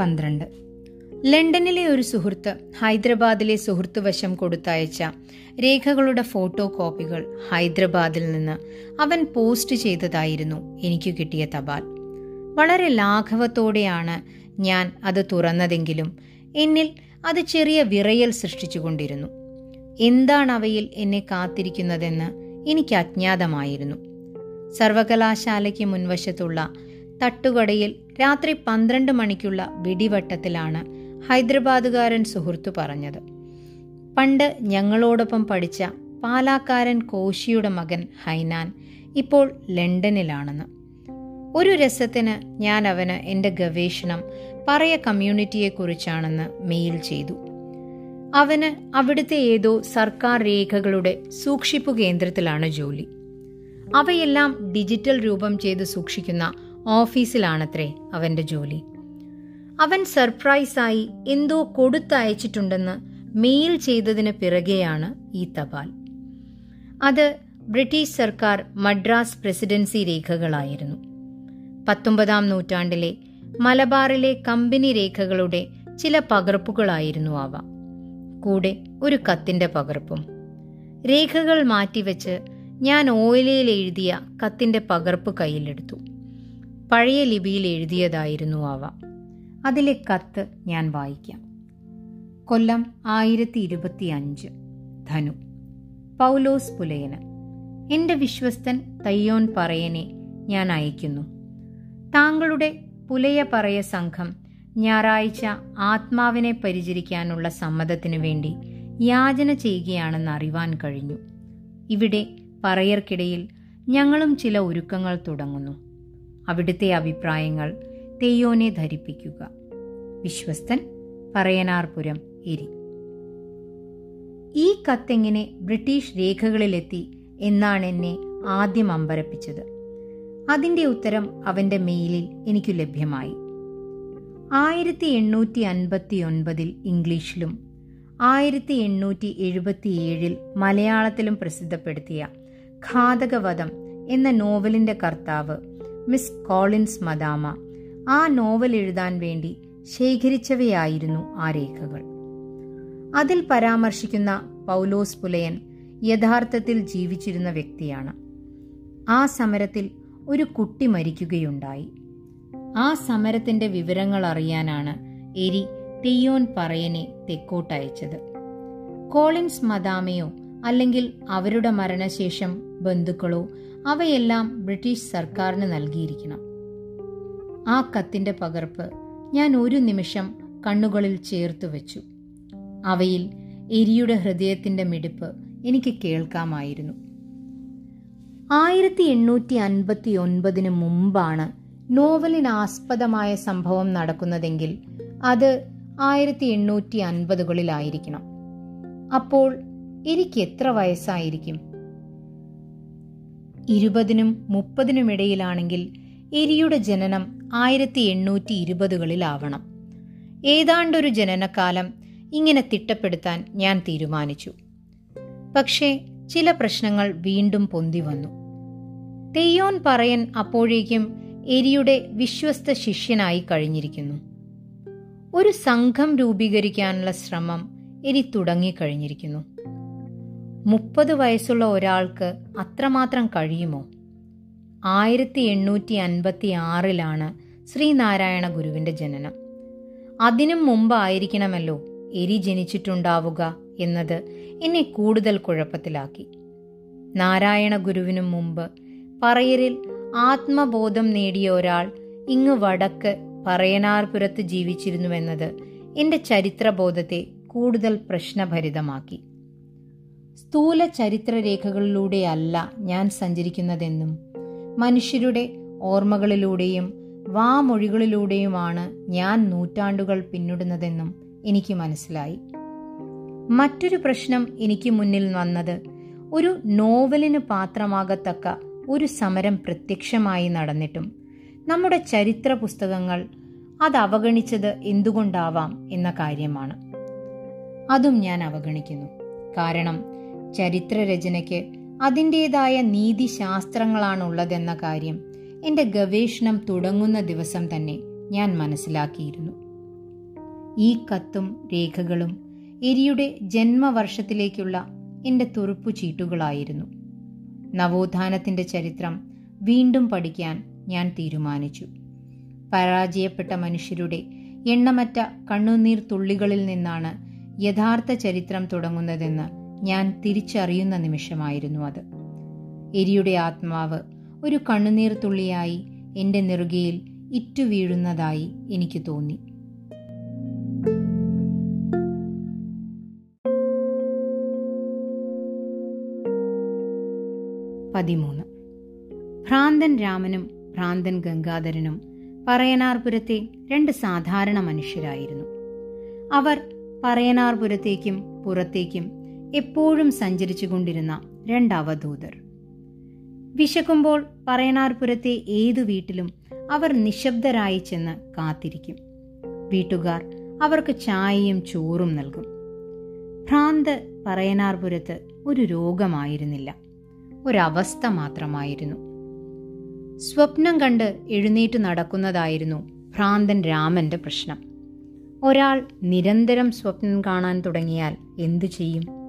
പന്ത്രണ്ട്. ലണ്ടനിലെ ഒരു സുഹൃത്ത് ഹൈദരാബാദിലെ സുഹൃത്ത് വശം കൊടുത്തയച്ച രേഖകളുടെ ഫോട്ടോ കോപ്പികൾ ഹൈദരാബാദിൽ നിന്ന് അവൻ പോസ്റ്റ് ചെയ്തതായിരുന്നു എനിക്ക് കിട്ടിയ തപാൽ. വളരെ ലാഘവത്തോടെയാണ് ഞാൻ അത് തുറന്നതെങ്കിലും എന്നിൽ അത് ചെറിയ വിറയൽ സൃഷ്ടിച്ചുകൊണ്ടിരുന്നു. എന്താണ് അവയിൽ എന്നെ കാത്തിരിക്കുന്നതെന്ന് എനിക്ക് അജ്ഞാതമായിരുന്നു. സർവകലാശാലയ്ക്ക് മുൻവശത്തുള്ള തട്ടുകടയിൽ രാത്രി പന്ത്രണ്ട് മണിക്കുള്ള വെടിവട്ടത്തിലാണ് ഹൈദരാബാദുകാരൻ സുഹൃത്തു പറഞ്ഞത്. പണ്ട് ഞങ്ങളോടൊപ്പം പഠിച്ച പാലാക്കാരൻ കോശിയുടെ മകൻ ഹൈനാൻ ഇപ്പോൾ ലണ്ടനിലാണെന്ന്. ഒരു രസത്തിന് ഞാൻ അവന് എന്റെ ഗവേഷണം പറയ കമ്മ്യൂണിറ്റിയെക്കുറിച്ചാണെന്ന് മെയിൽ ചെയ്തു. അവന് അവിടുത്തെ ഏതോ സർക്കാർ രേഖകളുടെ സൂക്ഷിപ്പു കേന്ദ്രത്തിലാണ് ജോലി. അവയെല്ലാം ഡിജിറ്റൽ രൂപം ചെയ്ത് സൂക്ഷിക്കുന്ന ഓഫീസിലാണത്രേ അവന്റെ ജോലി. അവൻ സർപ്രൈസായി എന്തോ കൊടുത്തയച്ചിട്ടുണ്ടെന്ന് മെയിൽ ചെയ്തതിന് പിറകെയാണ് ഈ തപാൽ. അത് ബ്രിട്ടീഷ് സർക്കാർ മദ്രാസ് പ്രസിഡൻസി രേഖകളായിരുന്നു. പത്തൊമ്പതാം നൂറ്റാണ്ടിലെ മലബാറിലെ കമ്പനി രേഖകളുടെ ചില പകർപ്പുകളായിരുന്നു അവ. കൂടെ ഒരു കത്തിന്റെ പകർപ്പും. രേഖകൾ മാറ്റിവെച്ച് ഞാൻ ഓയിലയിൽ എഴുതിയ കത്തിന്റെ പകർപ്പ് കയ്യിലെടുത്തു. പഴയ ലിപിയിൽ എഴുതിയതായിരുന്നു അവ. അതിലെ കത്ത് ഞാൻ വായിക്കാം. കൊല്ലം ആയിരത്തി ഇരുപത്തി അഞ്ച് ധനു. പൗലോസ് പുലയന്. എന്റെ വിശ്വസ്തൻ തയ്യോൻ പറയനെ ഞാൻ അയക്കുന്നു. താങ്കളുടെ പുലയ പറയ സംഘം ഞായറാഴ്ച ആത്മാവിനെ പരിചരിക്കാനുള്ള സമ്മതത്തിനു വേണ്ടി യാചന ചെയ്യുകയാണെന്ന് അറിവാൻ കഴിഞ്ഞു. ഇവിടെ പറയർക്കിടയിൽ ഞങ്ങളും ചില ഒരുക്കങ്ങൾ തുടങ്ങുന്നു. അവിടുത്തെ അഭിപ്രായങ്ങൾ തെയ്യോനെ ധരിപ്പിക്കുക. വിശ്വസ്തൻ പറയനാർപുരം എരി. ഈ കത്തെങ്ങനെ ബ്രിട്ടീഷ് രേഖകളിലെത്തി എന്നാണ് എന്നെ ആദ്യം അമ്പരപ്പിച്ചത്. അതിന്റെ ഉത്തരം അവന്റെ മെയിലിൽ എനിക്ക് ലഭ്യമായി. ആയിരത്തി എണ്ണൂറ്റി അൻപത്തി ഒൻപതിൽ ഇംഗ്ലീഷിലും ആയിരത്തി എണ്ണൂറ്റി എഴുപത്തിയേഴിൽ മലയാളത്തിലും പ്രസിദ്ധപ്പെടുത്തിയ ഘാതകവധം എന്ന നോവലിന്റെ കർത്താവ് മിസ് കോളിൻസ് മദാമ. ആ നോവൽ എഴുതാൻ വേണ്ടി ശേഖരിച്ചവയായിരുന്നു ആ രേഖകൾ. അതിൽ പരാമർശിക്കുന്ന പൗലോസ് പുലയൻ യഥാർത്ഥത്തിൽ ജീവിച്ചിരുന്ന വ്യക്തിയാണ്. ആ സമരത്തിൽ ഒരു കുട്ടി മരിക്കുകയുണ്ടായി. ആ സമരത്തിന്റെ വിവരങ്ങൾ അറിയാനാണ് എരി തെയ്യോൻ പറയനെ തെക്കോട്ടയച്ചത്. കോളിൻസ് മദാമയോ അല്ലെങ്കിൽ അവരുടെ മരണശേഷം ബന്ധുക്കളോ അവയെല്ലാം ബ്രിട്ടീഷ് സർക്കാരിന് നൽകിയിരിക്കണം. ആ കത്തിന്റെ പകർപ്പ് ഞാൻ ഒരു നിമിഷം കണ്ണുകളിൽ ചേർത്തു വെച്ചു. അവയിൽ എരിയുടെ ഹൃദയത്തിന്റെ മിടിപ്പ് എനിക്ക് കേൾക്കാമായിരുന്നു. ആയിരത്തി എണ്ണൂറ്റി അൻപത്തി ഒൻപതിന് മുമ്പാണ് നോവലിന് ആസ്പദമായ സംഭവം നടക്കുന്നതെങ്കിൽ അത് ആയിരത്തി എണ്ണൂറ്റി അൻപതുകളിലായിരിക്കണം അപ്പോൾ എനിക്ക് എത്ര വയസ്സായിരിക്കും? ഇരുപതിനും മുപ്പതിനുമിടയിലാണെങ്കിൽ എരിയുടെ ജനനം ആയിരത്തി എണ്ണൂറ്റി ഇരുപതുകളിലാവണം ഏതാണ്ടൊരു ജനനകാലം ഇങ്ങനെ തിട്ടപ്പെടുത്താൻ ഞാൻ തീരുമാനിച്ചു. പക്ഷേ ചില പ്രശ്നങ്ങൾ വീണ്ടും പൊന്തി വന്നു. തെയ്യോൻ പറയൻ അപ്പോഴേക്കും എരിയുടെ വിശ്വസ്ത ശിഷ്യനായി കഴിഞ്ഞിരിക്കുന്നു. ഒരു സംഘം രൂപീകരിക്കാനുള്ള ശ്രമം എരി തുടങ്ങിക്കഴിഞ്ഞിരിക്കുന്നു. മുപ്പത് വയസ്സുള്ള ഒരാൾക്ക് അത്രമാത്രം കഴിയുമോ? ആയിരത്തി എണ്ണൂറ്റി അൻപത്തി ആറിലാണ് ശ്രീനാരായണ ഗുരുവിന്റെ ജനനം. അതിനും മുമ്പായിരിക്കണമല്ലോ എരി ജനിച്ചിട്ടുണ്ടാവുക എന്നത് എന്നെ കൂടുതൽ കുഴപ്പത്തിലാക്കി. നാരായണ ഗുരുവിനു മുമ്പ് പറയരിൽ ആത്മബോധം നേടിയ ഒരാൾ ഇങ്ങ് വടക്ക് പറയനാർപുരത്ത് ജീവിച്ചിരുന്നുവെന്നത് എന്റെ ചരിത്രബോധത്തെ കൂടുതൽ പ്രശ്നഭരിതമാക്കി. സ്ഥൂല ചരിത്രരേഖകളിലൂടെയല്ല ഞാൻ സഞ്ചരിക്കുന്നതെന്നും മനുഷ്യരുടെ ഓർമ്മകളിലൂടെയും വാമൊഴികളിലൂടെയുമാണ് ഞാൻ നൂറ്റാണ്ടുകൾ പിന്നിടുന്നതെന്നും എനിക്ക് മനസ്സിലായി. മറ്റൊരു പ്രശ്നം എനിക്ക് മുന്നിൽ വന്നത് ഒരു നോവലിന് പാത്രമാകത്തക്ക ഒരു സമരം പ്രത്യക്ഷമായി നടന്നിട്ടും നമ്മുടെ ചരിത്ര പുസ്തകങ്ങൾ അത് അവഗണിച്ചത് എന്തുകൊണ്ടാവാം എന്ന കാര്യമാണ്. അതും ഞാൻ അവഗണിക്കുന്നു. കാരണം ചരിത്രരചനയ്ക്ക് അതിന്റെതായ നീതിശാസ്ത്രങ്ങളാണുള്ളതെന്ന കാര്യം എന്റെ ഗവേഷണം തുടങ്ങുന്ന ദിവസം തന്നെ ഞാൻ മനസ്സിലാക്കിയിരുന്നു. ഈ കത്തും രേഖകളും എരിയുടെ ജന്മവർഷത്തിലേക്കുള്ള എന്റെ തുറുപ്പു ചീട്ടുകളായിരുന്നു. നവോത്ഥാനത്തിന്റെ ചരിത്രം വീണ്ടും പഠിക്കാൻ ഞാൻ തീരുമാനിച്ചു. പരാജയപ്പെട്ട മനുഷ്യരുടെ എണ്ണമറ്റ കണ്ണുനീർ തുള്ളികളിൽ നിന്നാണ് യഥാർത്ഥ ചരിത്രം തുടങ്ങുന്നതെന്ന് ഞാൻ തിരിച്ചറിയുന്ന നിമിഷമായിരുന്നു അത്. എരിയുടെ ആത്മാവ് ഒരു കണ്ണുനീർ തുള്ളിയായി എന്റെ നെറുകയിൽ ഇറ്റുവീഴുന്നതായി എനിക്ക് തോന്നി. പതിമൂന്ന്. ഭ്രാന്തൻ രാമനും ഭ്രാന്തൻ ഗംഗാധരനും പറയനാർപുരത്തെ രണ്ട് സാധാരണ മനുഷ്യരായിരുന്നു. അവർ പറയനാർപുരത്തേക്കും പുറത്തേക്കും എപ്പോഴും സഞ്ചരിച്ചു കൊണ്ടിരുന്ന രണ്ടവധൂതർ വിശക്കുമ്പോൾ പറയണാർപുരത്തെ ഏതു വീട്ടിലും അവർ നിശബ്ദരായി ചെന്ന് കാത്തിരിക്കും. വീട്ടുകാർ അവർക്ക് ചായയും ചോറും നൽകും. ഭ്രാന്ത് പറയനാർപുരത്ത് ഒരു രോഗമായിരുന്നില്ല. ഒരവസ്ഥ മാത്രമായിരുന്നു. സ്വപ്നം കണ്ട് എഴുന്നേറ്റ് നടക്കുന്നതായിരുന്നു ഭ്രാന്തൻ രാമന്റെ പ്രശ്നം. ഒരാൾ നിരന്തരം സ്വപ്നം കാണാൻ തുടങ്ങിയാൽ എന്തു ചെയ്യും?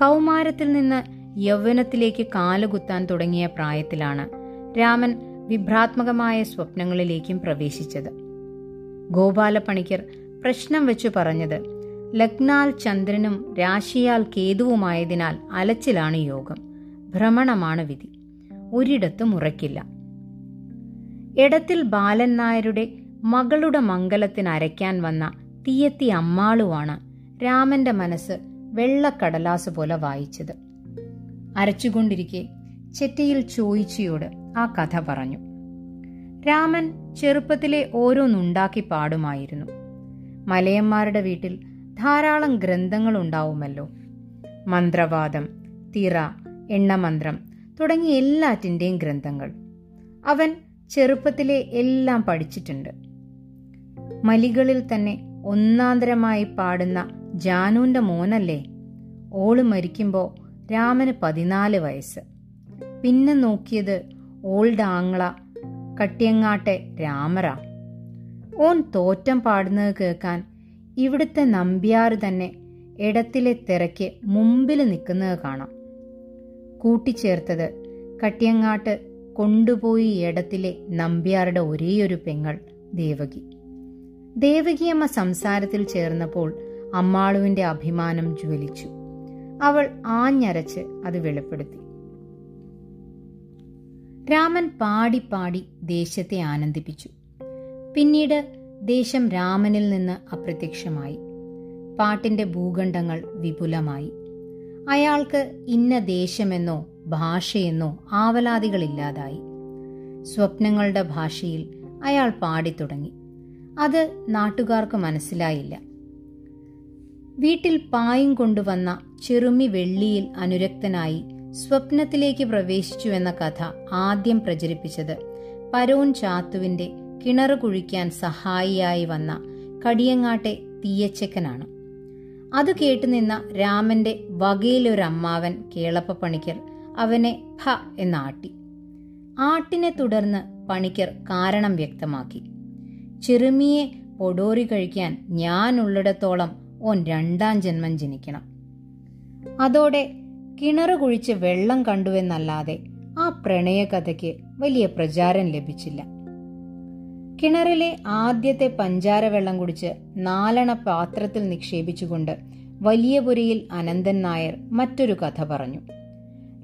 കൗമാരത്തിൽ നിന്ന് യൗവനത്തിലേക്ക് കാലുകുത്താൻ തുടങ്ങിയ പ്രായത്തിലാണ് രാമൻ വിഭ്രാത്മകമായ സ്വപ്നങ്ങളിലേക്കും പ്രവേശിച്ചത്. ഗോപാലപ്പണിക്കർ പ്രശ്നം വെച്ചു പറഞ്ഞത് ലഗ്നാൽ ചന്ദ്രനും രാശിയാൽ കേതുവുമായതിനാൽ അലച്ചിലാണ് യോഗം. ഭ്രമണമാണ് വിധി. ഒരിടത്തും ഉറക്കില്ല ഇടത്തിൽ ബാലൻ നായരുടെ മകളുടെ മംഗലത്തിന് അരയ്ക്കാൻ വന്ന തീയത്തി അമ്മാളുവാണ് രാമന്റെ മനസ്സ് വെള്ളക്കടലാസ് പോലെ വായിച്ചത്. അരച്ചുകൊണ്ടിരിക്കെ ചെറ്റയിൽ ചോയിച്ചിയോട് ആ കഥ പറഞ്ഞു. രാമൻ ചെറുപ്പത്തിലെ ഓരോന്നുണ്ടാക്കി പാടുമായിരുന്നു. മലയന്മാരുടെ വീട്ടിൽ ധാരാളം ഗ്രന്ഥങ്ങൾ ഉണ്ടാവുമല്ലോ മന്ത്രവാദം തിറ എണ്ണമന്ത്രം തുടങ്ങി എല്ലാറ്റിന്റെയും ഗ്രന്ഥങ്ങൾ. അവൻ ചെറുപ്പത്തിലെ എല്ലാം പഠിച്ചിട്ടുണ്ട്. മലികളിൽ തന്നെ ഒന്നാന്തരമായി പാടുന്ന ജാനുവിന്റെ മോനല്ലേ? ഓൾ മരിക്കുമ്പോൾ രാമന് പതിനാല് വയസ്സ്. പിന്നെ നോക്കിയത് ഓൾഡ് ആങ്ങള കട്ടിയങ്ങാട്ടെ രാമറ ഓൻ തോറ്റം പാടുന്നത് കേൾക്കാൻ ഇവിടുത്തെ നമ്പ്യാറ് തന്നെ ഇടത്തിലെ തിരക്ക് മുമ്പിൽ നിൽക്കുന്നത് കാണാം. കൂട്ടിച്ചേർത്തത് കട്ടിയങ്ങാട്ട് കൊണ്ടുപോയി ഇടത്തിലെ നമ്പ്യാരുടെ ഒരേയൊരു പെങ്ങൾ ദേവകി. ദേവകിയമ്മ സംസാരത്തിൽ ചേർന്നപ്പോൾ അമ്മാളുവിന്റെ അഭിമാനം ജ്വലിച്ചു. അവൾ ആഞ്ഞരച്ച് അത് വെളിപ്പെടുത്തി. രാമൻ പാടി പാടി ദേശത്തെ ആനന്ദിപ്പിച്ചു. പിന്നീട് ദേശം രാമനിൽ നിന്ന് അപ്രത്യക്ഷമായി. പാട്ടിന്റെ ഭൂഖണ്ഡങ്ങൾ വിപുലമായി. അയാൾക്ക് ഇന്ന ദേശമെന്നോ ഭാഷയെന്നോ ആവലാതികളില്ലാതായി. സ്വപ്നങ്ങളുടെ ഭാഷയിൽ അയാൾ പാടിത്തുടങ്ങി. അത് നാട്ടുകാർക്ക് മനസ്സിലായില്ല. വീട്ടിൽ പായും കൊണ്ടുവന്ന ചെറുമി വെള്ളിയിൽ അനുരക്തനായി സ്വപ്നത്തിലേക്ക് പ്രവേശിച്ചു എന്ന കഥ ആദ്യം പ്രചരിപ്പിച്ചത് പരോൻ ചാത്തുവിന്റെ കിണറ് കുഴിക്കാൻ സഹായിയായി വന്ന കടിയങ്ങാട്ടെ തീയച്ചക്കനാണ്. അത് കേട്ടുനിന്ന രാമന്റെ വകയിലൊരമ്മാവൻ കേളപ്പ പണിക്കർ അവനെ ഭ എന്നാട്ടി ആട്ടിനെ തുടർന്ന് പണിക്കർ കാരണം വ്യക്തമാക്കി. ചെറുമിയെ പൊടോറി കഴിക്കാൻ ഞാനുള്ളിടത്തോളം ഓൻ രണ്ടാം ജന്മം ജനിക്കണം. അതോടെ കിണറ് കുഴിച്ച് വെള്ളം കണ്ടുവെന്നല്ലാതെ ആ പ്രണയകഥയ്ക്ക് വലിയ പ്രചാരം ലഭിച്ചില്ല. കിണറിലെ ആദ്യത്തെ പഞ്ചാര വെള്ളം കുടിച്ച് നാലണ പാത്രത്തിൽ നിക്ഷേപിച്ചുകൊണ്ട് വലിയപുരയിൽ അനന്തൻ നായർ മറ്റൊരു കഥ പറഞ്ഞു.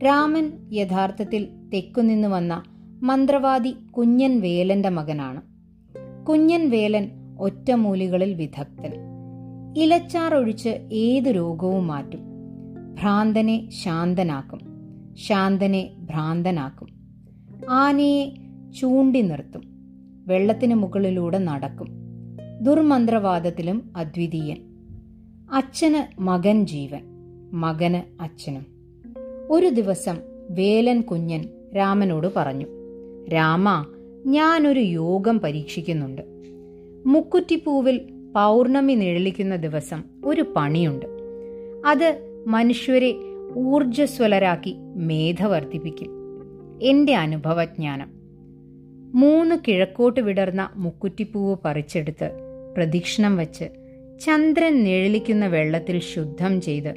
രാമൻ യഥാർത്ഥത്തിൽ തെക്കുനിന്ന് വന്ന മന്ത്രവാദി കുഞ്ഞൻ വേലന്റെ മകനാണ്. കുഞ്ഞൻ വേലൻ ഒറ്റമൂലികളിൽ വിദഗ്ധൻ. ഇലച്ചാർ ഒഴിച്ച് ഏത് രോഗവും മാറ്റും. ഭ്രാന്തനെ ശാന്തനാക്കും. ശാന്തനെ ഭ്രാന്തനാക്കും. ആനയെ ചൂണ്ടി നിർത്തും. വെള്ളത്തിന് മുകളിലൂടെ നടക്കും. ദുർമന്ത്രവാദത്തിലും അദ്വിതീയൻ. അച്ഛന് മകൻ ജീവൻ. മകന് അച്ഛനും. ഒരു ദിവസം വേലൻ കുഞ്ഞൻ രാമനോട് പറഞ്ഞു രാമ ഞാനൊരു യോഗം പരീക്ഷിക്കുന്നുണ്ട്. മുക്കുറ്റിപ്പൂവിൽ പൗർണമി നിഴലിക്കുന്ന ദിവസം ഒരു പണിയുണ്ട്. അത് മനുഷ്യരെ ഊർജസ്വലരാക്കി മേധ വർദ്ധിപ്പിക്കും. എന്റെ അനുഭവജ്ഞാനം. മൂന്ന് കിഴക്കോട്ട് വിടർന്ന മുക്കുറ്റിപ്പൂവ് പറിച്ചെടുത്ത് പ്രദക്ഷിണം വച്ച് ചന്ദ്രൻ നിഴലിക്കുന്ന വെള്ളത്തിൽ ശുദ്ധം ചെയ്ത്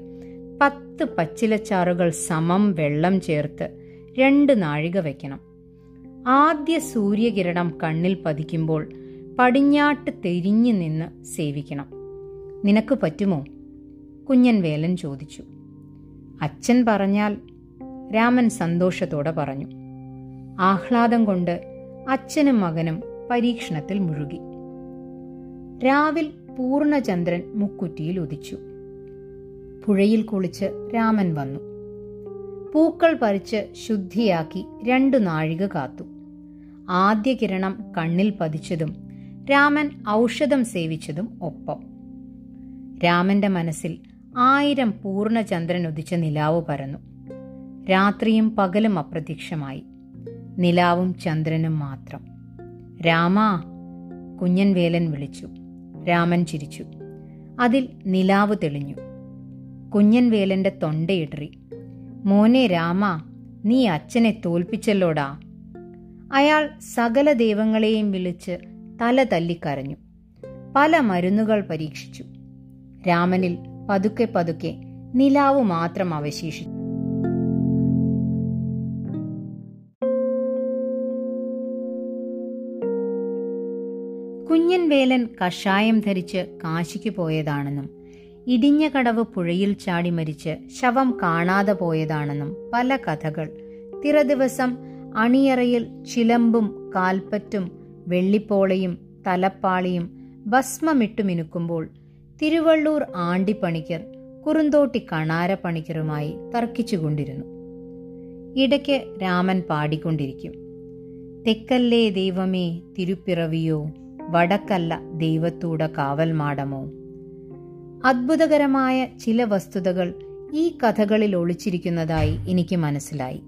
പത്ത് പച്ചിലച്ചാറുകൾ സമം വെള്ളം ചേർത്ത് രണ്ട് നാഴിക വയ്ക്കണം ആദ്യ സൂര്യകിരണം കണ്ണിൽ പതിക്കുമ്പോൾ പടിഞ്ഞാട്ട് തെരിഞ്ഞു നിന്ന് സേവിക്കണം. നിനക്ക് പറ്റുമോ? കുഞ്ഞൻ വേലൻ ചോദിച്ചു. അച്ഛൻ പറഞ്ഞാൽ രാമൻ സന്തോഷത്തോടെ പറഞ്ഞു. ആഹ്ലാദം കൊണ്ട് അച്ഛനും മകനും പരീക്ഷണത്തിൽ മുഴുകി. രാവിൽ പൂർണചന്ദ്രൻ മുക്കുറ്റിയിൽ ഉദിച്ചു. പുഴയിൽ കുളിച്ച് രാമൻ വന്നു. പൂക്കൾ പറിച്ച് ശുദ്ധിയാക്കി രണ്ടു നാഴിക കാത്തു. ആദ്യ കിരണം കണ്ണിൽ പതിച്ചതും രാമൻ ഔഷധം സേവിച്ചതും ഒപ്പം. രാമന്റെ മനസ്സിൽ ആയിരം പൂർണചന്ദ്രൻ ഉദിച്ച നിലാവ് പരന്നു. രാത്രിയും പകലും അപ്രത്യക്ഷമായി. നിലാവും ചന്ദ്രനും മാത്രം. രാമാ കുഞ്ഞൻ വേലൻ വിളിച്ചു. രാമൻ ചിരിച്ചു. അതിൽ നിലാവ് തെളിഞ്ഞു. കുഞ്ഞൻ വേലന്റെ തൊണ്ടയിടറി. മോനെ രാമ നീ അച്ഛനെ തോൽപ്പിച്ചല്ലോടാ. അയാൾ സകല ദൈവങ്ങളെയും വിളിച്ച് തല തല്ലിക്കരഞ്ഞു. പല മരുന്നുകൾ പരീക്ഷിച്ചു. രാമനിൽ പതുക്കെ പതുക്കെ നിലാവ് മാത്രം അവശേഷിച്ചു. കുഞ്ഞൻ വേലൻ കഷായം ധരിച്ച് കാശിക്ക് പോയതാണെന്നും ഇടിഞ്ഞ കടവ് പുഴയിൽ ചാടി മരിച്ച് ശവം കാണാതെ പോയതാണെന്നും പല കഥകൾ. തിറ ദിവസം അണിയറയിൽ ചിലമ്പും കാൽപ്പറ്റും വെള്ളിപ്പോളയും തലപ്പാളിയും ഭസ്മമിട്ടു മിനുക്കുമ്പോൾ തിരുവള്ളൂർ ആണ്ടിപ്പണിക്കർ കുറുന്തോട്ടി കണാര പണിക്കറുമായി തർക്കിച്ചുകൊണ്ടിരുന്നു. ഇടയ്ക്ക് രാമൻ പാടിക്കൊണ്ടിരിക്കും. തെക്കല്ലേ ദൈവമേ തിരുപ്പിറവിയോ വടക്കല്ല ദൈവത്തൂട കാവൽമാടമോ? അത്ഭുതകരമായ ചില വസ്തുതകൾ ഈ കഥകളിൽ ഒളിച്ചിരിക്കുന്നതായി എനിക്ക് മനസ്സിലായി.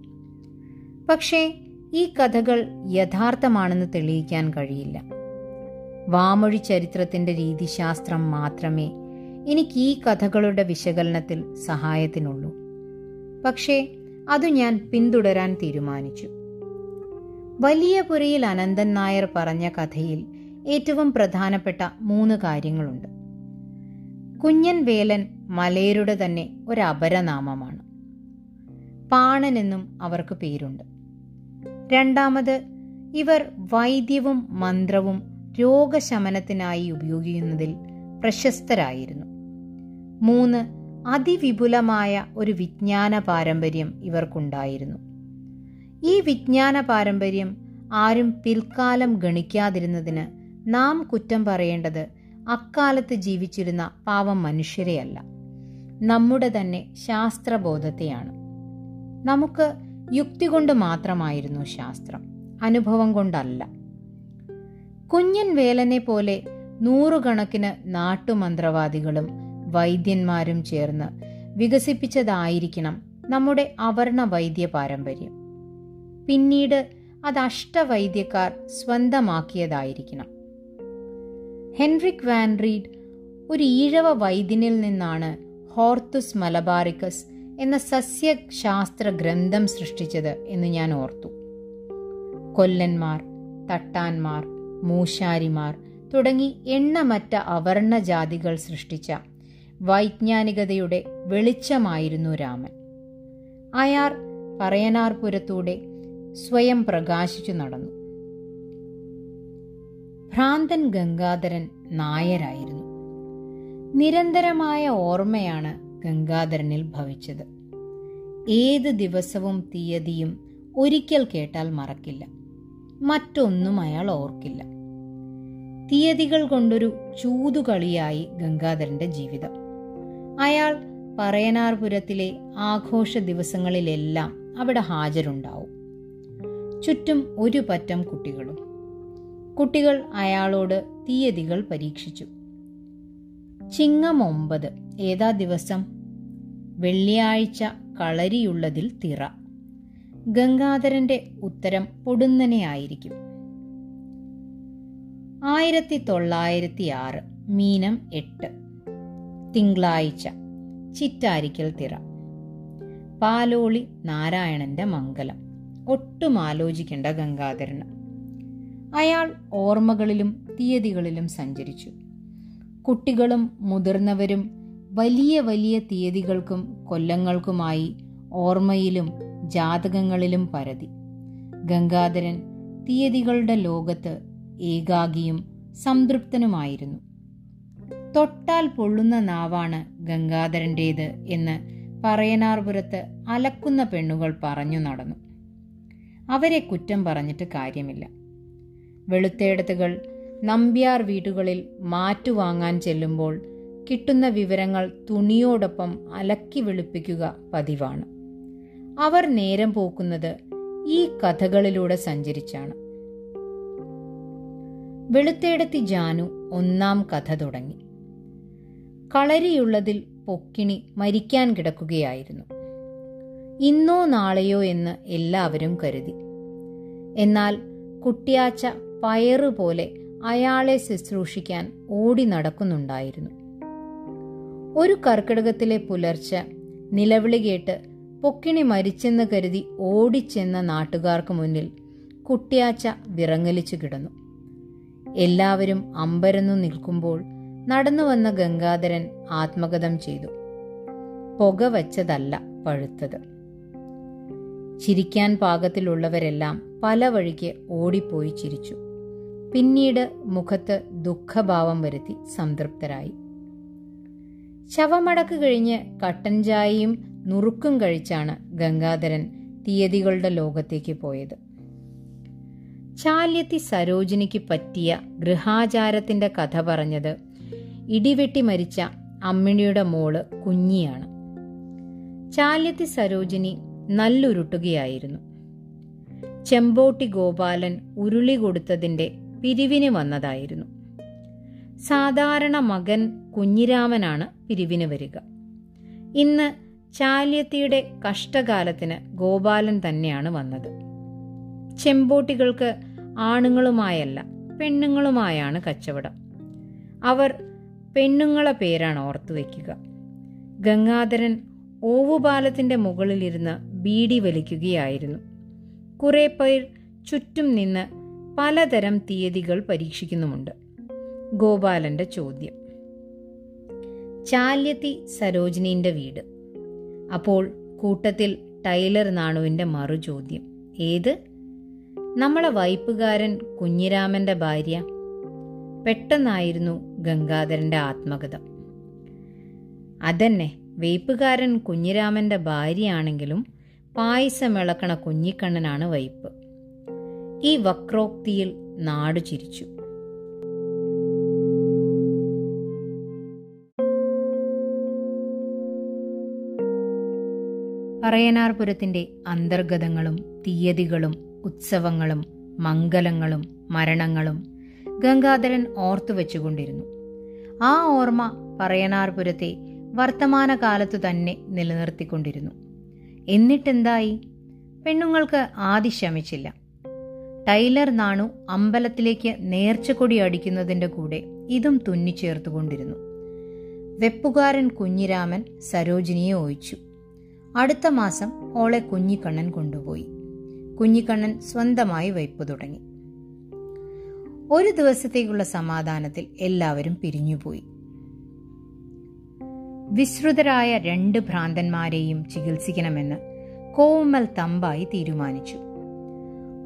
പക്ഷേ ഈ കഥകൾ യഥാർത്ഥമാണെന്ന് തെളിയിക്കാൻ കഴിയില്ല. വാമൊഴി ചരിത്രത്തിന്റെ രീതിശാസ്ത്രം മാത്രമേ എനിക്ക് ഈ കഥകളുടെ വിശകലനത്തിൽ സഹായത്തിനുള്ളൂ. പക്ഷേ അത് ഞാൻ പിന്തുടരാൻ തീരുമാനിച്ചു. വലിയ പുരയിൽ അനന്തൻ നായർ പറഞ്ഞ കഥയിൽ ഏറ്റവും പ്രധാനപ്പെട്ട മൂന്ന് കാര്യങ്ങളുണ്ട്. കുഞ്ഞൻ വേലൻ മലയരുടെ തന്നെ ഒരു അപരനാമമാണ്. പാണനെന്നും അവർക്ക് പേരുണ്ട്. രണ്ടാമത് ഇവർ വൈദ്യവും മന്ത്രവും രോഗശമനത്തിനായി ഉപയോഗിക്കുന്നതിൽ പ്രശസ്തരായിരുന്നു. മൂന്ന് അതിവിപുലമായ ഒരു വിജ്ഞാന പാരമ്പര്യം ഇവർക്കുണ്ടായിരുന്നു. ഈ വിജ്ഞാന പാരമ്പര്യം ആരും പിൽക്കാലം ഗണിക്കാതിരുന്നതിന് നാം കുറ്റം പറയേണ്ടത് അക്കാലത്ത് ജീവിച്ചിരുന്ന പാവം മനുഷ്യരെയല്ല. നമ്മുടെ തന്നെ ശാസ്ത്രബോധത്തെയാണ്. നമുക്ക് യുക്തി കൊണ്ട് മാത്രമായിരുന്നു ശാസ്ത്രം. അനുഭവം കൊണ്ടല്ല. കുഞ്ഞൻ വേലനെ പോലെ നൂറുകണക്കിന് നാട്ടുമന്ത്രവാദികളും വൈദ്യന്മാരും ചേർന്ന് വികസിപ്പിച്ചതായിരിക്കണം നമ്മുടെ അവർണ വൈദ്യ പാരമ്പര്യം. പിന്നീട് അത് അഷ്ടവൈദ്യക്കാർ സ്വന്തമാക്കിയതായിരിക്കണം. ഹെൻറിക് വാൻ റീഡ് ഒരു ഈഴവ വൈദ്യനിൽ നിന്നാണ് ഹോർത്തുസ് മലബാറിക്കസ് എന്ന സസ്യശാസ്ത്ര ഗ്രന്ഥം സൃഷ്ടിച്ചത് എന്ന് ഞാൻ ഓർത്തു. കൊല്ലന്മാർ തട്ടാന്മാർ മൂശാരിമാർ തുടങ്ങി എണ്ണമറ്റ അവർണ ജാതികൾ സൃഷ്ടിച്ച വൈജ്ഞാനികതയുടെ വെളിച്ചമായിരുന്നു രാമൻ. അയാർ പറയനാർപുരത്തൂടെ സ്വയം പ്രകാശിച്ചു നടന്നു. ഭ്രാന്തൻ ഗംഗാധരൻ നായരായിരുന്നു. നിരന്തരമായ ഓർമ്മയാണ് ഗംഗാധരനിൽ ഭവിച്ചത്. ഏത് ദിവസവും തീയതിയും ഒരിക്കൽ കേട്ടാൽ മറക്കില്ല. മറ്റൊന്നും അയാൾ ഓർക്കില്ല. തീയതികൾ കൊണ്ടൊരു ചൂതുകളിയായി ഗംഗാധരന്റെ ജീവിതം. അയാൾ പറയനാർപുരത്തിലെ ആഘോഷ ദിവസങ്ങളിലെല്ലാം അവിടെ ഹാജരുണ്ടാവും. ചുറ്റും ഒരു പറ്റം കുട്ടികളും. കുട്ടികൾ അയാളോട് തീയതികൾ പരീക്ഷിച്ചു. ചിങ്ങം ഒമ്പത് ഏതാ ദിവസം? വെള്ളിയാഴ്ച കളരിയുള്ളതിൽ തിറ. ഗംഗാധരന്റെ ഉത്തരം പൊടുന്നനെ ആയിരിക്കും. ആയിരത്തി തൊള്ളായിരത്തി ആറ് മീനം എട്ട്. തിങ്കളാഴ്ച. ചിറ്റാരിക്കൽ തിറ. പാലോളി നാരായണന്റെ മംഗലം. ഒട്ടും ആലോചിക്കേണ്ട ഗംഗാധരന്. അയാൾ ഓർമ്മകളിലും തീയതികളിലും സഞ്ചരിച്ചു. കുട്ടികളും മുതിർന്നവരും വലിയ വലിയ തീയതികൾക്കും കൊല്ലങ്ങൾക്കുമായി ഓർമ്മയിലും ജാതകങ്ങളിലും പരതി. ഗംഗാധരൻ തീയതികളുടെ ലോകത്ത് ഏകാഗിയും സംതൃപ്തനുമായിരുന്നു. തൊട്ടാൽ പൊള്ളുന്ന നാവാണ് ഗംഗാധരന്റേത് എന്ന് പറയനാർപുരത്ത് അലക്കുന്ന പെണ്ണുകൾ പറഞ്ഞു നടന്നു. അവരെ കുറ്റം പറഞ്ഞിട്ട് കാര്യമില്ല. വെളുത്തേടത്തുകൾ നമ്പ്യാർ വീടുകളിൽ മാറ്റുവാങ്ങാൻ ചെല്ലുമ്പോൾ കിട്ടുന്ന വിവരങ്ങൾ തുണിയോടൊപ്പം അലക്കി വെളുപ്പിക്കുക പതിവാണ്. അവർ നേരം പോക്കുന്നത് ഈ കഥകളിലൂടെ സഞ്ചരിച്ചാണ്. വെളുത്തേടത്തി ജാനു ഒന്നാം കഥ തുടങ്ങി. കളരിയുള്ളതിൽ പൊക്കിണി മരിക്കാൻ കിടക്കുകയായിരുന്നു. ഇന്നോ നാളെയോ എന്ന് എല്ലാവരും കരുതി. എന്നാൽ കുട്ടിയാച്ച പയറുപോലെ അയാളെ ശുശ്രൂഷിക്കാൻ ഓടി നടക്കുന്നുണ്ടായിരുന്നു. ഒരു കർക്കിടകത്തിലെ പുലർച്ചെ നിലവിളി കേട്ട് പൊക്കിണി മരിച്ചെന്ന് കരുതി ഓടിച്ചെന്ന നാട്ടുകാർക്ക് മുന്നിൽ കുട്ടിയാച്ച വിറങ്ങലിച്ചു കിടന്നു. എല്ലാവരും അമ്പരന്നു നിൽക്കുമ്പോൾ നടന്നു വന്ന ഗംഗാധരൻ ആത്മഗതം ചെയ്തു. പുക വച്ചതല്ല പഴുത്തത്. ചിരിക്കാൻ പാകത്തിലുള്ളവരെല്ലാം പല വഴിക്ക് ഓടിപ്പോയി ചിരിച്ചു. പിന്നീട് മുഖത്ത് ദുഃഖഭാവം വരുത്തി സംതൃപ്തരായി. ശവമടക്ക് കഴിഞ്ഞ് കട്ടൻ ചായയും നുറുക്കും കഴിച്ചാണ് ഗംഗാധരൻ തീയതികളുടെ ലോകത്തേക്ക് പോയത്. ചാല്യത്തി സരോജിനിക്ക് പറ്റിയ ഗൃഹാചാരത്തിന്റെ കഥ പറഞ്ഞത് ഇടിവെട്ടി മരിച്ച അമ്മിണിയുടെ മോൾ കുഞ്ഞിയാണ്. ചാല്യത്തി സരോജിനി നല്ലുരുട്ടുകയായിരുന്നു. ചെമ്പോട്ടി ഗോപാലൻ ഉരുളി കൊടുത്തതിന്റെ പിരിവിന് വന്നതായിരുന്നു. സാധാരണ മകൻ കുഞ്ഞിരാമനാണ് പിരിവിന് വരിക. ഇന്ന് ചാല്യത്തിയുടെ കഷ്ടകാലത്തിന് ഗോപാലൻ തന്നെയാണ് വന്നത്. ചെമ്പോട്ടികൾക്ക് ആണുങ്ങളുമായല്ല പെണ്ണുങ്ങളുമായാണ് കച്ചവടം. അവർ പെണ്ണുങ്ങളെ പേരാണ് ഓർത്തു വയ്ക്കുക. ഗംഗാധരൻ ഓവുപാലത്തിന്റെ മുകളിലിരുന്ന് ബീഡി വലിക്കുകയായിരുന്നു. കുറെ പേർ ചുറ്റും നിന്ന് പലതരം തീയതികൾ പരീക്ഷിക്കുന്നുമുണ്ട്. ഗോപാലന്റെ ചോദ്യം. ചാല്യത്തി സരോജിനിന്റെ വീട്. അപ്പോൾ കൂട്ടത്തിൽ ടൈലർ നാണുവിന്റെ മറു ചോദ്യം ഏത്? നമ്മളെ വൈപ്പുകാരൻ കുഞ്ഞിരാമന്റെ ഭാര്യ. പെട്ടെന്നായിരുന്നു ഗംഗാധരന്റെ ആത്മകഥ. അതന്നെ വേപ്പുകാരൻ കുഞ്ഞിരാമന്റെ ഭാര്യയാണെങ്കിലും പായസം ഇളക്കണ കുഞ്ഞിക്കണ്ണനാണ് വൈപ്പ്. ഈ വക്രോക്തിയിൽ നാടു ചിരിച്ചു. പറയനാർപുരത്തിന്റെ അന്തർഗതങ്ങളും തീയതികളും ഉത്സവങ്ങളും മംഗലങ്ങളും മരണങ്ങളും ഗംഗാധരൻ ഓർത്തു വെച്ചുകൊണ്ടിരുന്നു. ആ ഓർമ്മ പറയനാർപുരത്തെ വർത്തമാനകാലത്തു തന്നെ നിലനിർത്തിക്കൊണ്ടിരുന്നു. എന്നിട്ടെന്തായി? പെണ്ണുങ്ങൾക്ക് ആദി ശമിച്ചില്ല ടൈലർ നാണു അമ്പലത്തിലേക്ക് നേർച്ചക്കൊടി അടിക്കുന്നതിന്റെ കൂടെ ഇതും തുന്നിച്ചേർത്തുകൊണ്ടിരുന്നു വെപ്പുകാരൻ കുഞ്ഞിരാമൻ സരോജിനിയെ ഒഴിച്ചു. അടുത്ത മാസം ഓളെ കുഞ്ഞിക്കണ്ണൻ കൊണ്ടുപോയി. കുഞ്ഞിക്കണ്ണൻ സ്വന്തമായി വയ്പ് തുടങ്ങി. ഒരു ദിവസത്തേക്കുള്ള സമാധാനത്തിൽ എല്ലാവരും പിരിഞ്ഞുപോയി. വിശ്രുതരായ രണ്ട് ഭ്രാന്തന്മാരെയും ചികിത്സിക്കണമെന്ന് കോവുമ്മൽ തമ്പായി തീരുമാനിച്ചു.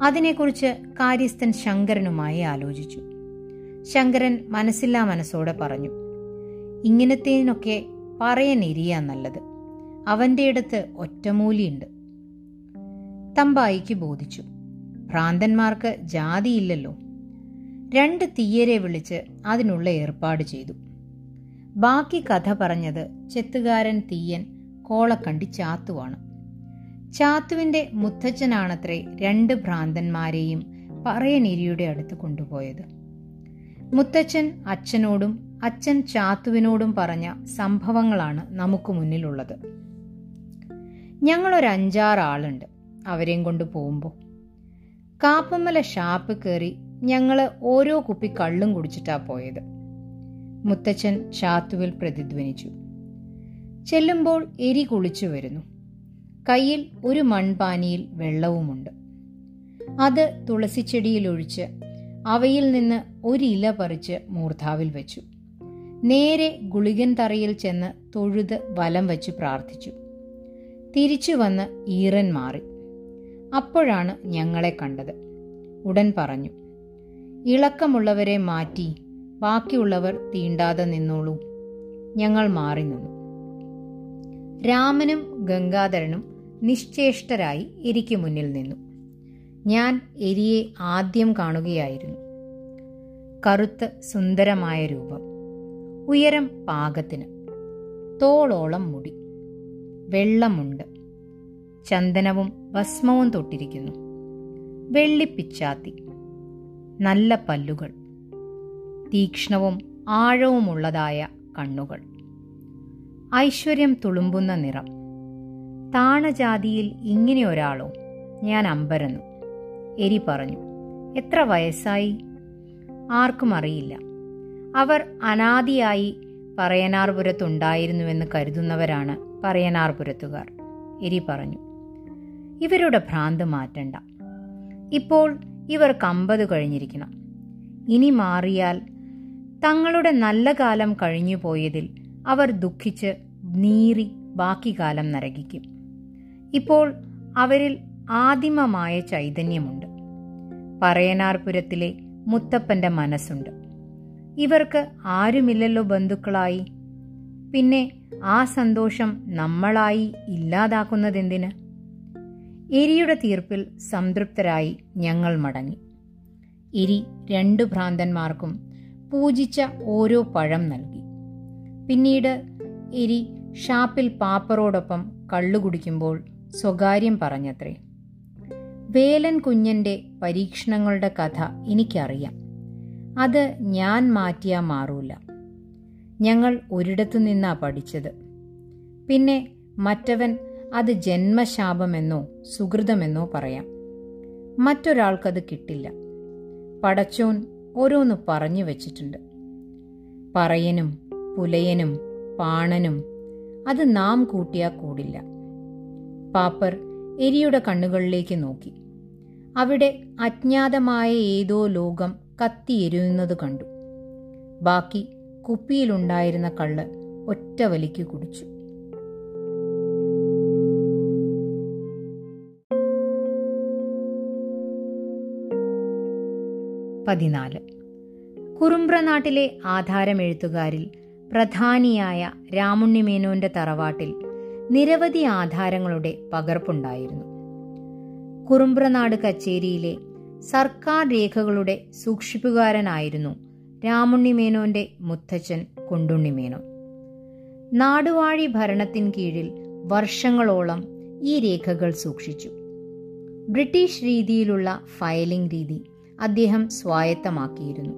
അതിനെക്കുറിച്ച് കാര്യസ്ഥൻ ശങ്കരനുമായി ആലോചിച്ചു. ശങ്കരൻ മനസ്സില്ലാ മനസ്സോടെ പറഞ്ഞു ഇങ്ങനത്തേനൊക്കെ പറയാനിരിയാ നല്ലത്. അവന്റെ അടുത്ത് ഒറ്റമൂലിയുണ്ട്. തമ്പായിക്ക് ബോധിച്ചു ഭ്രാന്തന്മാർക്ക് ജാതിയില്ലല്ലോ. രണ്ട് തീയരെ വിളിച്ച് അതിനുള്ള ഏർപ്പാട് ചെയ്തു. ബാക്കി കഥ പറഞ്ഞത് ചെത്തുകാരൻ തീയൻ കോളക്കണ്ടി ചാത്തുവാണ്. ചാത്തുവിന്റെ മുത്തച്ഛനാണത്രേ രണ്ട് ഭ്രാന്തന്മാരെയും പറയനിരിയുടെ അടുത്ത് കൊണ്ടുപോയത്. മുത്തച്ഛൻ അച്ഛനോടും അച്ഛൻ ചാത്തുവിനോടും പറഞ്ഞ സംഭവങ്ങളാണ് നമുക്ക് മുന്നിലുള്ളത്. ഞങ്ങളൊരു അഞ്ചാറ് ആളുണ്ട് അവരെയും കൊണ്ട് പോകുമ്പോൾ കാപ്പമ്മല ഷാപ്പ് കയറി ഞങ്ങൾ ഓരോ കുപ്പി കള്ളും കുടിച്ചിട്ടാ പോയത്. മുത്തച്ഛൻ ചാത്തുവിൽ പ്രതിധ്വനിച്ചു. ചെല്ലുമ്പോൾ എരി കുളിച്ചു വരുന്നു. കയ്യിൽ ഒരു മൺപാനിയിൽ വെള്ളവുമുണ്ട്. അത് തുളസിച്ചെടിയിൽ ഒഴിച്ച് അവയിൽ നിന്ന് ഒരില പറിച്ച് മൂർധാവിൽ വെച്ചു. നേരെ ഗുളികൻ തറയിൽ ചെന്ന് തൊഴുത് വലം വച്ച് പ്രാർത്ഥിച്ചു. തിരിച്ചു വന്ന് ഈറൻ മാറി. അപ്പോഴാണ് ഞങ്ങളെ കണ്ടത്. ഉടൻ പറഞ്ഞു ഇളക്കമുള്ളവരെ മാറ്റി ബാക്കിയുള്ളവർ തീണ്ടാതെ നിന്നോളൂ. ഞങ്ങൾ മാറി നിന്നു. രാമനും ഗംഗാധരനും നിശ്ചേഷ്ടരായി എരിക്ക് മുന്നിൽ നിന്നു. ഞാൻ എരിയെ ആദ്യം കാണുകയായിരുന്നു. കറുത്ത് സുന്ദരമായ രൂപം. ഉയരം പാകത്തിന്. തോളോളം മുടി. വെള്ളമുണ്ട്. ചന്ദനവും ഭസ്മവും തൊട്ടിരിക്കുന്നു. വെള്ളിപ്പിച്ചാത്തി നല്ല പല്ലുകൾ. തീക്ഷ്ണവും ആഴവുമുള്ളതായ കണ്ണുകൾ. ഐശ്വര്യം തുളുമ്പുന്ന നിറം. താണജാതിയിൽ ഇങ്ങനെ ഒരാളോ? ഞാൻ അമ്പരന്നു. എരി പറഞ്ഞു എത്ര വയസ്സായി? ആർക്കും അറിയില്ല. അവർ അനാദിയായി പറയനാർപുരത്തുണ്ടായിരുന്നുവെന്ന് കരുതുന്നവരാണ് പറയനാർപുരത്തുകാർ. എരി പറഞ്ഞു ഇവരുടെ ഭ്രാന്ത് മാറ്റണ്ട. ഇപ്പോൾ ഇവർക്ക് അമ്പത് കഴിഞ്ഞിരിക്കണം. ഇനി മാറിയാൽ തങ്ങളുടെ നല്ല കാലം കഴിഞ്ഞു പോയതിൽ അവർ ദുഃഖിച്ച് നീറി ബാക്കി കാലം നരകിക്കും. ഇപ്പോൾ അവരിൽ ആദിമമായ ചൈതന്യമുണ്ട്. പറയനാർപുരത്തിലെ മുത്തപ്പന്റെ മനസ്സുണ്ട്. ഇവർക്ക് ആരുമില്ലല്ലോ ബന്ധുക്കളായി. പിന്നെ ആ സന്തോഷം നമ്മളായി ഇല്ലാതാക്കുന്നതെന്തിന്? എരിയുടെ തീർപ്പിൽ സംതൃപ്തരായി ഞങ്ങൾ മടങ്ങി. എരി രണ്ടു ഭ്രാന്തന്മാർക്കും പൂജിച്ച ഓരോ പഴം നൽകി. പിന്നീട് എരി ഷാപ്പിൽ പാപ്പറോടൊപ്പം കള്ളു കുടിക്കുമ്പോൾ സ്വകാര്യം പറഞ്ഞത്രേ. വേലൻ കുഞ്ഞന്റെ പരീക്ഷണങ്ങളുടെ കഥ എനിക്കറിയാം. അത് ഞാൻ മാറ്റിയാ മാറൂല. ഞങ്ങൾ ഒരിടത്തു നിന്നാ പഠിച്ചത്. പിന്നെ മറ്റവൻ അത് ജന്മശാപമെന്നോ സുഹൃതമെന്നോ പറയാം. മറ്റൊരാൾക്കത് കിട്ടില്ല. പടച്ചോൻ ഓരോന്ന് പറഞ്ഞു വച്ചിട്ടുണ്ട്. പറയനും പുലയനും പാണനും അത് നാം കൂട്ടിയാ കൂടില്ല. പാപ്പർ എരിയുടെ കണ്ണുകളിലേക്ക് നോക്കി. അവിടെ അജ്ഞാതമായ ഏതോ ലോകം കത്തിയെരിയുന്നത് കണ്ടു. ബാക്കി കുപ്പിയിലുണ്ടായിരുന്ന കള്ള് ഒറ്റ വലിക്ക് കുടിച്ചു. പതിനാല്. കുറുമ്പ്രനാട്ടിലെ ആധാരമെഴുത്തുകാരിൽ പ്രധാനിയായ രാമുണ്ണിമേനോന്റെ തറവാട്ടിൽ നിരവധി ആധാരങ്ങളുടെ പകർപ്പുണ്ടായിരുന്നു. കുറുമ്പ്രനാട് കച്ചേരിയിലെ സർക്കാർ രേഖകളുടെ സൂക്ഷിപ്പുകാരനായിരുന്നു രാമുണ്ണിമേനോന്റെ മുത്തച്ഛൻ കൊണ്ടുണ്ണിമേനോൻ നാടുവാഴി ഭരണത്തിൻ കീഴിൽ വർഷങ്ങളോളം ഈ രേഖകൾ സൂക്ഷിച്ചു. ബ്രിട്ടീഷ് രീതിയിലുള്ള ഫയലിംഗ് രീതി അദ്ദേഹം സ്വായത്തമാക്കിയിരുന്നു.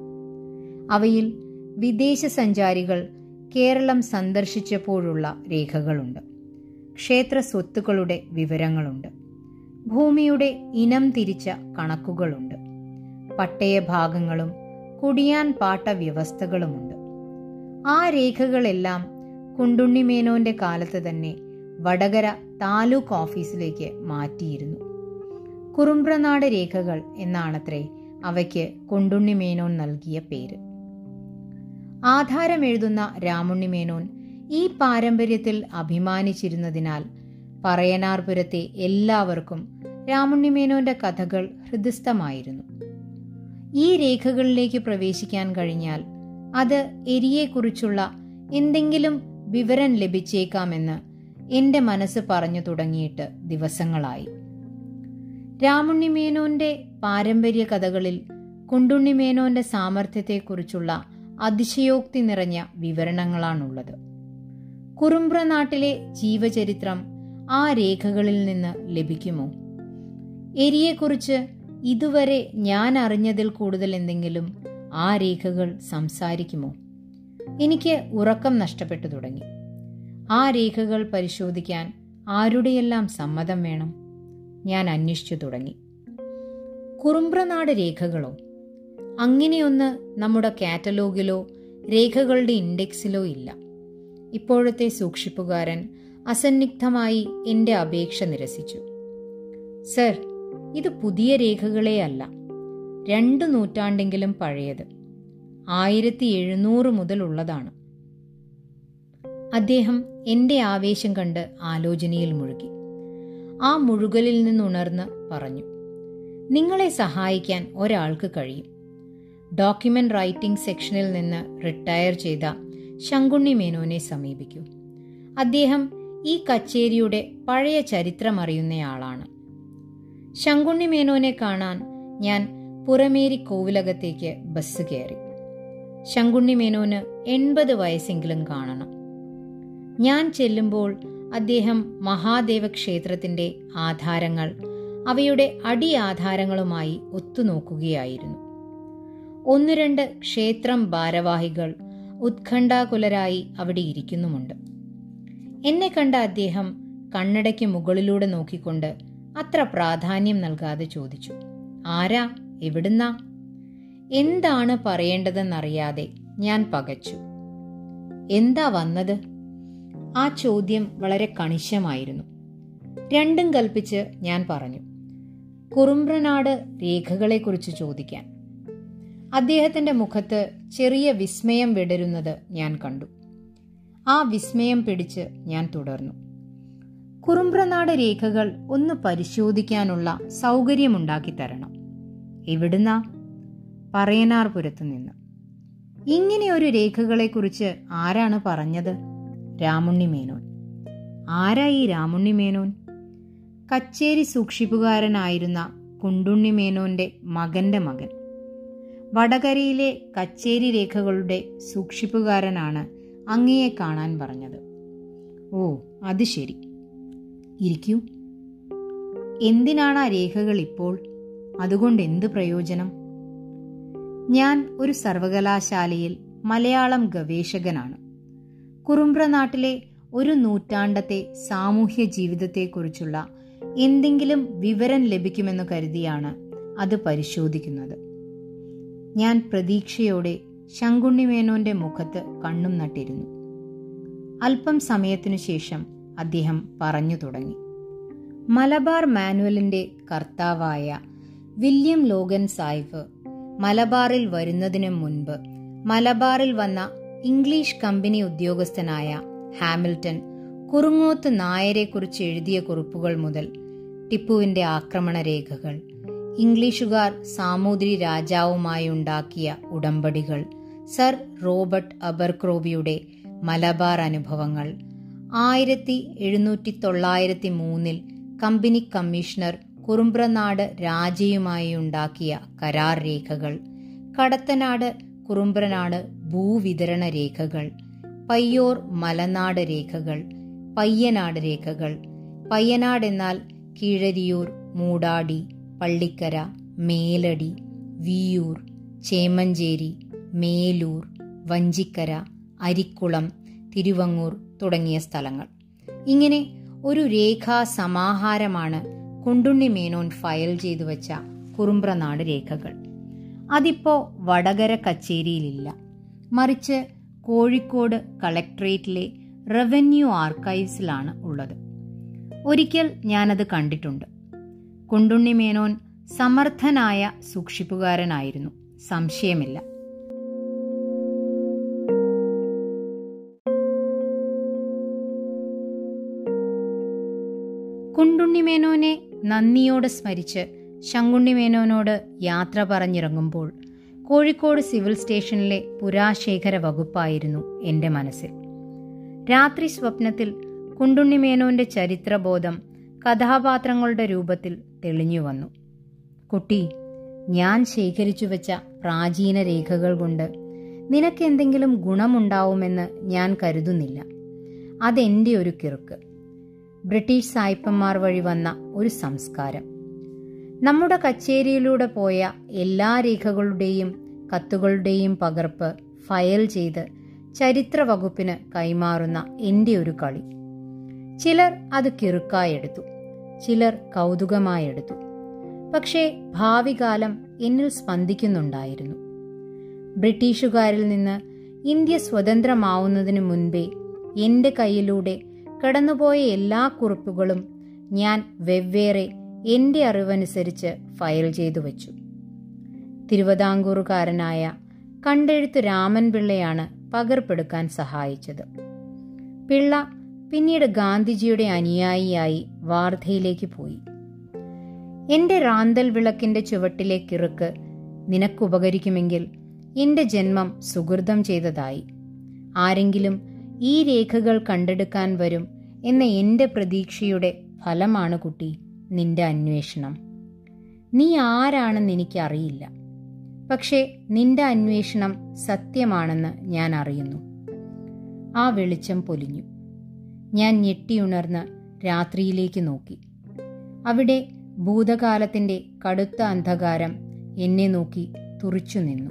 അവയിൽ വിദേശ സഞ്ചാരികൾ കേരളം സന്ദർശിച്ചപ്പോഴുള്ള രേഖകളുണ്ട്. ക്ഷേത്ര സ്വത്തുക്കളുടെ വിവരങ്ങളുണ്ട്. ഭൂമിയുടെ ഇനം തിരിച്ച കണക്കുകളുണ്ട്. പട്ടയ ഭാഗങ്ങളും കുടിയാൻ പാട്ട വ്യവസ്ഥകളുമുണ്ട്. ആ രേഖകളെല്ലാം കുണ്ടുണ്ണിമേനോന്റെ കാലത്ത് തന്നെ വടകര താലൂക്ക് ഓഫീസിലേക്ക് മാറ്റിയിരുന്നു. കുറുമ്പ്രനാട് രേഖകൾ എന്നാണത്രേ അവയ്ക്ക് കൊണ്ടുണ്ണിമേനോൻ നൽകിയ പേര്. ആധാരം ആധാരമെഴുതുന്ന രാമുണ്ണിമേനോൻ ഈ പാരമ്പര്യത്തിൽ അഭിമാനിച്ചിരുന്നതിനാൽ പറയനാർപുരത്തെ എല്ലാവർക്കും രാമുണ്ണിമേനോന്റെ കഥകൾ ഹൃദയസ്ഥമായിരുന്നു. ഈ രേഖകളിലേക്ക് പ്രവേശിക്കാൻ കഴിഞ്ഞാൽ അത് എരിയെക്കുറിച്ചുള്ള എന്തെങ്കിലും വിവരം ലഭിച്ചേക്കാമെന്ന് എന്റെ മനസ്സ് പറഞ്ഞു തുടങ്ങിയിട്ട് ദിവസങ്ങളായി. രാമുണ്ണിമേനോന്റെ പാരമ്പര്യ കഥകളിൽ കുണ്ടുണ്ണിമേനോന്റെ സാമർഥ്യത്തെക്കുറിച്ചുള്ള അതിശയോക്തി നിറഞ്ഞ വിവരണങ്ങളാണുള്ളത്. കുറുമ്പ്ര നാട്ടിലെ ജീവചരിത്രം ആ രേഖകളിൽ നിന്ന് ലഭിക്കുമോ? എരിയെക്കുറിച്ച് ഇതുവരെ ഞാൻ അറിഞ്ഞതിൽ കൂടുതൽ എന്തെങ്കിലും ആ രേഖകൾ സംസാരിക്കുമോ? എനിക്ക് ഉറക്കം നഷ്ടപ്പെട്ടു തുടങ്ങി. ആ രേഖകൾ പരിശോധിക്കാൻ ആരുടെയെല്ലാം സമ്മതം വേണം? ഞാൻ അന്വേഷിച്ചു തുടങ്ങി. കുറുമ്പ്രനാട് രേഖകളോ? അങ്ങനെയൊന്ന് നമ്മുടെ കാറ്റലോഗിലോ രേഖകളുടെ ഇൻഡെക്സിലോ ഇല്ല. ഇപ്പോഴത്തെ സൂക്ഷിപ്പുകാരൻ അസന്നിഗ്ധമായി എന്റെ അപേക്ഷ നിരസിച്ചു. സർ ഇത് പുതിയ രേഖകളേ അല്ല രണ്ടു നൂറ്റാണ്ടെങ്കിലും പഴയത്. ആയിരത്തി എഴുന്നൂറ് മുതൽ ഉള്ളതാണ്. അദ്ദേഹം എന്റെ ആവേശം കണ്ട് ആലോചനയിൽ മുഴുകി. ആ മുഴുകലിൽ നിന്നുണർന്ന് പറഞ്ഞു നിങ്ങളെ സഹായിക്കാൻ ഒരാൾക്ക് കഴിയും. ഡോക്യുമെന്റ് റൈറ്റിംഗ് സെക്ഷനിൽ നിന്ന് റിട്ടയർ ചെയ്ത ശങ്കുണ്ണി മേനോനെ സമീപിക്കൂ. അദ്ദേഹം ഈ കച്ചേരിയുടെ പഴയ ചരിത്രം അറിയുന്നയാളാണ് ശങ്കുണ്ണി മേനോനെ കാണാൻ ഞാൻ പുറമേരി കോവിലകത്തേക്ക് ബസ് കയറി. ശങ്കുണ്ണി മേനോന് എൺപത് വയസ്സെങ്കിലും കാണണം. ഞാൻ ചെല്ലുമ്പോൾ അദ്ദേഹം മഹാദേവ ക്ഷേത്രത്തിന്റെ ആധാരങ്ങൾ അവയുടെ അടി ആധാരങ്ങളുമായി ഒത്തുനോക്കുകയായിരുന്നു. ഒന്നു രണ്ട് ക്ഷേത്രം ഭാരവാഹികൾ ഉത്കണ്ഠാകുലരായി അവിടെ ഇരിക്കുന്നുമുണ്ട്. എന്നെ കണ്ട അദ്ദേഹം കണ്ണടയ്ക്ക് മുകളിലൂടെ നോക്കിക്കൊണ്ട് അത്ര പ്രാധാന്യം നൽകാതെ ചോദിച്ചു ആരാ? എവിടുന്നാ? എന്താണ് പറയേണ്ടതെന്നറിയാതെ ഞാൻ പകച്ചു. എന്താ വന്നത്? ആ ചോദ്യം വളരെ കണിശമായിരുന്നു. രണ്ടും കൽപ്പിച്ച് ഞാൻ പറഞ്ഞു കുറുമ്പ്രനാട് രേഖകളെക്കുറിച്ച് ചോദിക്കാൻ. അദ്ദേഹത്തിന്റെ മുഖത്ത് ചെറിയ വിസ്മയം വിടരുന്നത് ഞാൻ കണ്ടു. ആ വിസ്മയം പിടിച്ച് ഞാൻ തുടർന്നു. കുറുമ്പ്രനാട് രേഖകൾ ഒന്ന് പരിശോധിക്കാനുള്ള സൗകര്യമുണ്ടാക്കി തരണം. എവിടുന്ന? പറയനാർപുരത്തു നിന്ന്. ഇങ്ങനെയൊരു രേഖകളെക്കുറിച്ച് ആരാണ് പറഞ്ഞത്? രാമുണ്ണി മേനോൻ. ആരാ ഈ രാമുണ്ണി മേനോൻ? കച്ചേരി സൂക്ഷിപ്പുകാരനായിരുന്ന കുണ്ടുണ്ണി മേനോന്റെ മകന്റെ മകൻ. വടകരയിലെ കച്ചേരി രേഖകളുടെ സൂക്ഷിപ്പുകാരനാണ് അങ്ങയെ കാണാൻ പറഞ്ഞത്. ഓ അത് ശരി. ഇരിക്കൂ. എന്തിനാണ് ആ രേഖകൾ ഇപ്പോൾ? അതുകൊണ്ട് എന്ത് പ്രയോജനം? ഞാൻ ഒരു സർവകലാശാലയിൽ മലയാളം ഗവേഷകനാണ്. കുറുമ്പ്ര നാട്ടിലെ ഒരു നൂറ്റാണ്ടത്തെ സാമൂഹ്യ ജീവിതത്തെക്കുറിച്ചുള്ള എന്തെങ്കിലും വിവരം ലഭിക്കുമെന്ന് കരുതിയാണ് അത് പരിശോധിക്കുന്നത്. ഞാൻ പ്രതീക്ഷയോടെ ശങ്കുണ്ണിമേനോന്റെ മുഖത്ത് കണ്ണും നട്ടിരുന്നു. അല്പം സമയത്തിനു ശേഷം അദ്ദേഹം പറഞ്ഞു തുടങ്ങി. മലബാർ മാനുവലിന്റെ കർത്താവായ വില്യം ലോഗൻ സാഹിബ് മലബാറിൽ വരുന്നതിനു മുൻപ് മലബാറിൽ വന്ന ഇംഗ്ലീഷ് കമ്പനി ഉദ്യോഗസ്ഥനായ ഹാമിൽട്ടൺ കുറുങ്ങോത്ത് നായരെക്കുറിച്ച് എഴുതിയ കുറിപ്പുകൾ മുതൽ ടിപ്പുവിന്റെ ആക്രമണ രേഖകൾ ഇംഗ്ലീഷുകാർ സാമൂതിരി രാജാവുമായി ഉണ്ടാക്കിയ ഉടമ്പടികൾ. സർ റോബർട്ട് അബർക്രോബിയുടെ മലബാർ അനുഭവങ്ങൾ. ആയിരത്തി എഴുന്നൂറ്റി തൊള്ളായിരത്തി മൂന്നിൽ കമ്പനി കമ്മീഷണർ കുറുമ്പ്രനാട് രാജയുമായി ഉണ്ടാക്കിയ കരാർ രേഖകൾ. കടത്തനാട് കുറുമ്പ്രനാട് ഭൂവിതരണ രേഖകൾ. പയ്യോർ മലനാട് രേഖകൾ. പയ്യനാട് രേഖകൾ. പയ്യനാട് എന്നാൽ കീഴരിയൂർ മൂടാടി പള്ളിക്കര മേലടി വിയൂർ ചേമഞ്ചേരി മേലൂർ വഞ്ചിക്കര അരിക്കുളം തിരുവങ്ങൂർ തുടങ്ങിയ സ്ഥലങ്ങൾ. ഇങ്ങനെ ഒരു രേഖാ സമാഹാരമാണ് കുണ്ടുണ്ണി മേനോൻ ഫയൽ ചെയ്തു വെച്ച കുറുമ്പ്രനാട് രേഖകൾ. അതിപ്പോ വടകര കച്ചേരിയിലില്ല. മറിച്ച് കോഴിക്കോട് കളക്ട്രേറ്റിലെ റവന്യൂ ആർക്കൈവ്സിലാണ് ഉള്ളത്. ഒരിക്കൽ ഞാനത് കണ്ടിട്ടുണ്ട്. കുണ്ടുണ്ണി മേനോൻ സമർത്ഥനായ സൂക്ഷിപ്പുകാരനായിരുന്നു. സംശയമില്ല. കുണ്ടുണ്ണിമേനോനെ നന്ദിയോടെ സ്മരിച്ച് ശങ്കുണ്ണിമേനോനോട് യാത്ര പറഞ്ഞിറങ്ങുമ്പോൾ കോഴിക്കോട് സിവിൽ സ്റ്റേഷനിലെ പുരാശേഖര വകുപ്പായിരുന്നു എന്റെ മനസ്സിൽ. രാത്രി സ്വപ്നത്തിൽ കുണ്ടുണ്ണിമേനോന്റെ ചരിത്രബോധം കഥാപാത്രങ്ങളുടെ രൂപത്തിൽ തെളിഞ്ഞു വന്നു. കുട്ടി ഞാൻ ശേഖരിച്ചു വെച്ച പ്രാചീന രേഖകൾ കൊണ്ട് നിനക്ക് എന്തെങ്കിലും ഗുണമുണ്ടാവുമെന്ന് ഞാൻ കരുതുന്നില്ല. അതെന്റെ ഒരു കിറുക്ക്. ബ്രിട്ടീഷ് സായിപ്പന്മാർ വഴി വന്ന ഒരു സംസ്കാരം. നമ്മുടെ കച്ചേരിയിലൂടെ പോയ എല്ലാ രേഖകളുടെയും കത്തുകളുടെയും പകർപ്പ് ഫയൽ ചെയ്ത് ചരിത്ര വകുപ്പിന് കൈമാറുന്ന എന്റെ ഒരു കളി. ചിലർ അത് കിറുക്കായെടുത്തു ചിലർ കൗതുകമായെടുത്തു. പക്ഷേ ഭാവികാലം എന്നിൽ സ്പന്ദിക്കുന്നുണ്ടായിരുന്നു. ബ്രിട്ടീഷുകാരിൽ നിന്ന് ഇന്ത്യ സ്വതന്ത്രമാവുന്നതിനു മുൻപേ എന്റെ കയ്യിലൂടെ കടന്നുപോയ എല്ലാ കുറിപ്പുകളും ഞാൻ വെവ്വേറെ എന്റെ അറിവനുസരിച്ച് ഫയൽ ചെയ്തു വച്ചു. തിരുവിതാംകൂറുകാരനായ കണ്ടെഴുത്ത് രാമൻ പിള്ളയാണ് പകർപ്പെടുക്കാൻ സഹായിച്ചത്. പിള്ള പിന്നീട് ഗാന്ധിജിയുടെ അനുയായിയായി വാർധയിലേക്ക് പോയി. എന്റെ റാന്തൽ വിളക്കിന്റെ ചുവട്ടിലെ കിറുക്ക് നിനക്കുപകരിക്കുമെങ്കിൽ എന്റെ ജന്മം സുഹൃതം ചെയ്തതായി. ആരെങ്കിലും ഈ രേഖകൾ കണ്ടെടുക്കാൻ വരും എന്ന എന്റെ പ്രതീക്ഷയുടെ ഫലമാണ് കുട്ടി നിന്റെ അന്വേഷണം. നീ ആരാണെന്ന് എനിക്കറിയില്ല. പക്ഷേ നിന്റെ അന്വേഷണം സത്യമാണെന്ന് ഞാൻ അറിയുന്നു. ആ വെളിച്ചം പൊലിഞ്ഞു. ഞാൻ ഞെട്ടിയുണർന്ന് രാത്രിയിലേക്ക് നോക്കി. അവിടെ ഭൂതകാലത്തിന്റെ കടുത്ത അന്ധകാരം എന്നെ നോക്കി തുറിച്ചു നിന്നു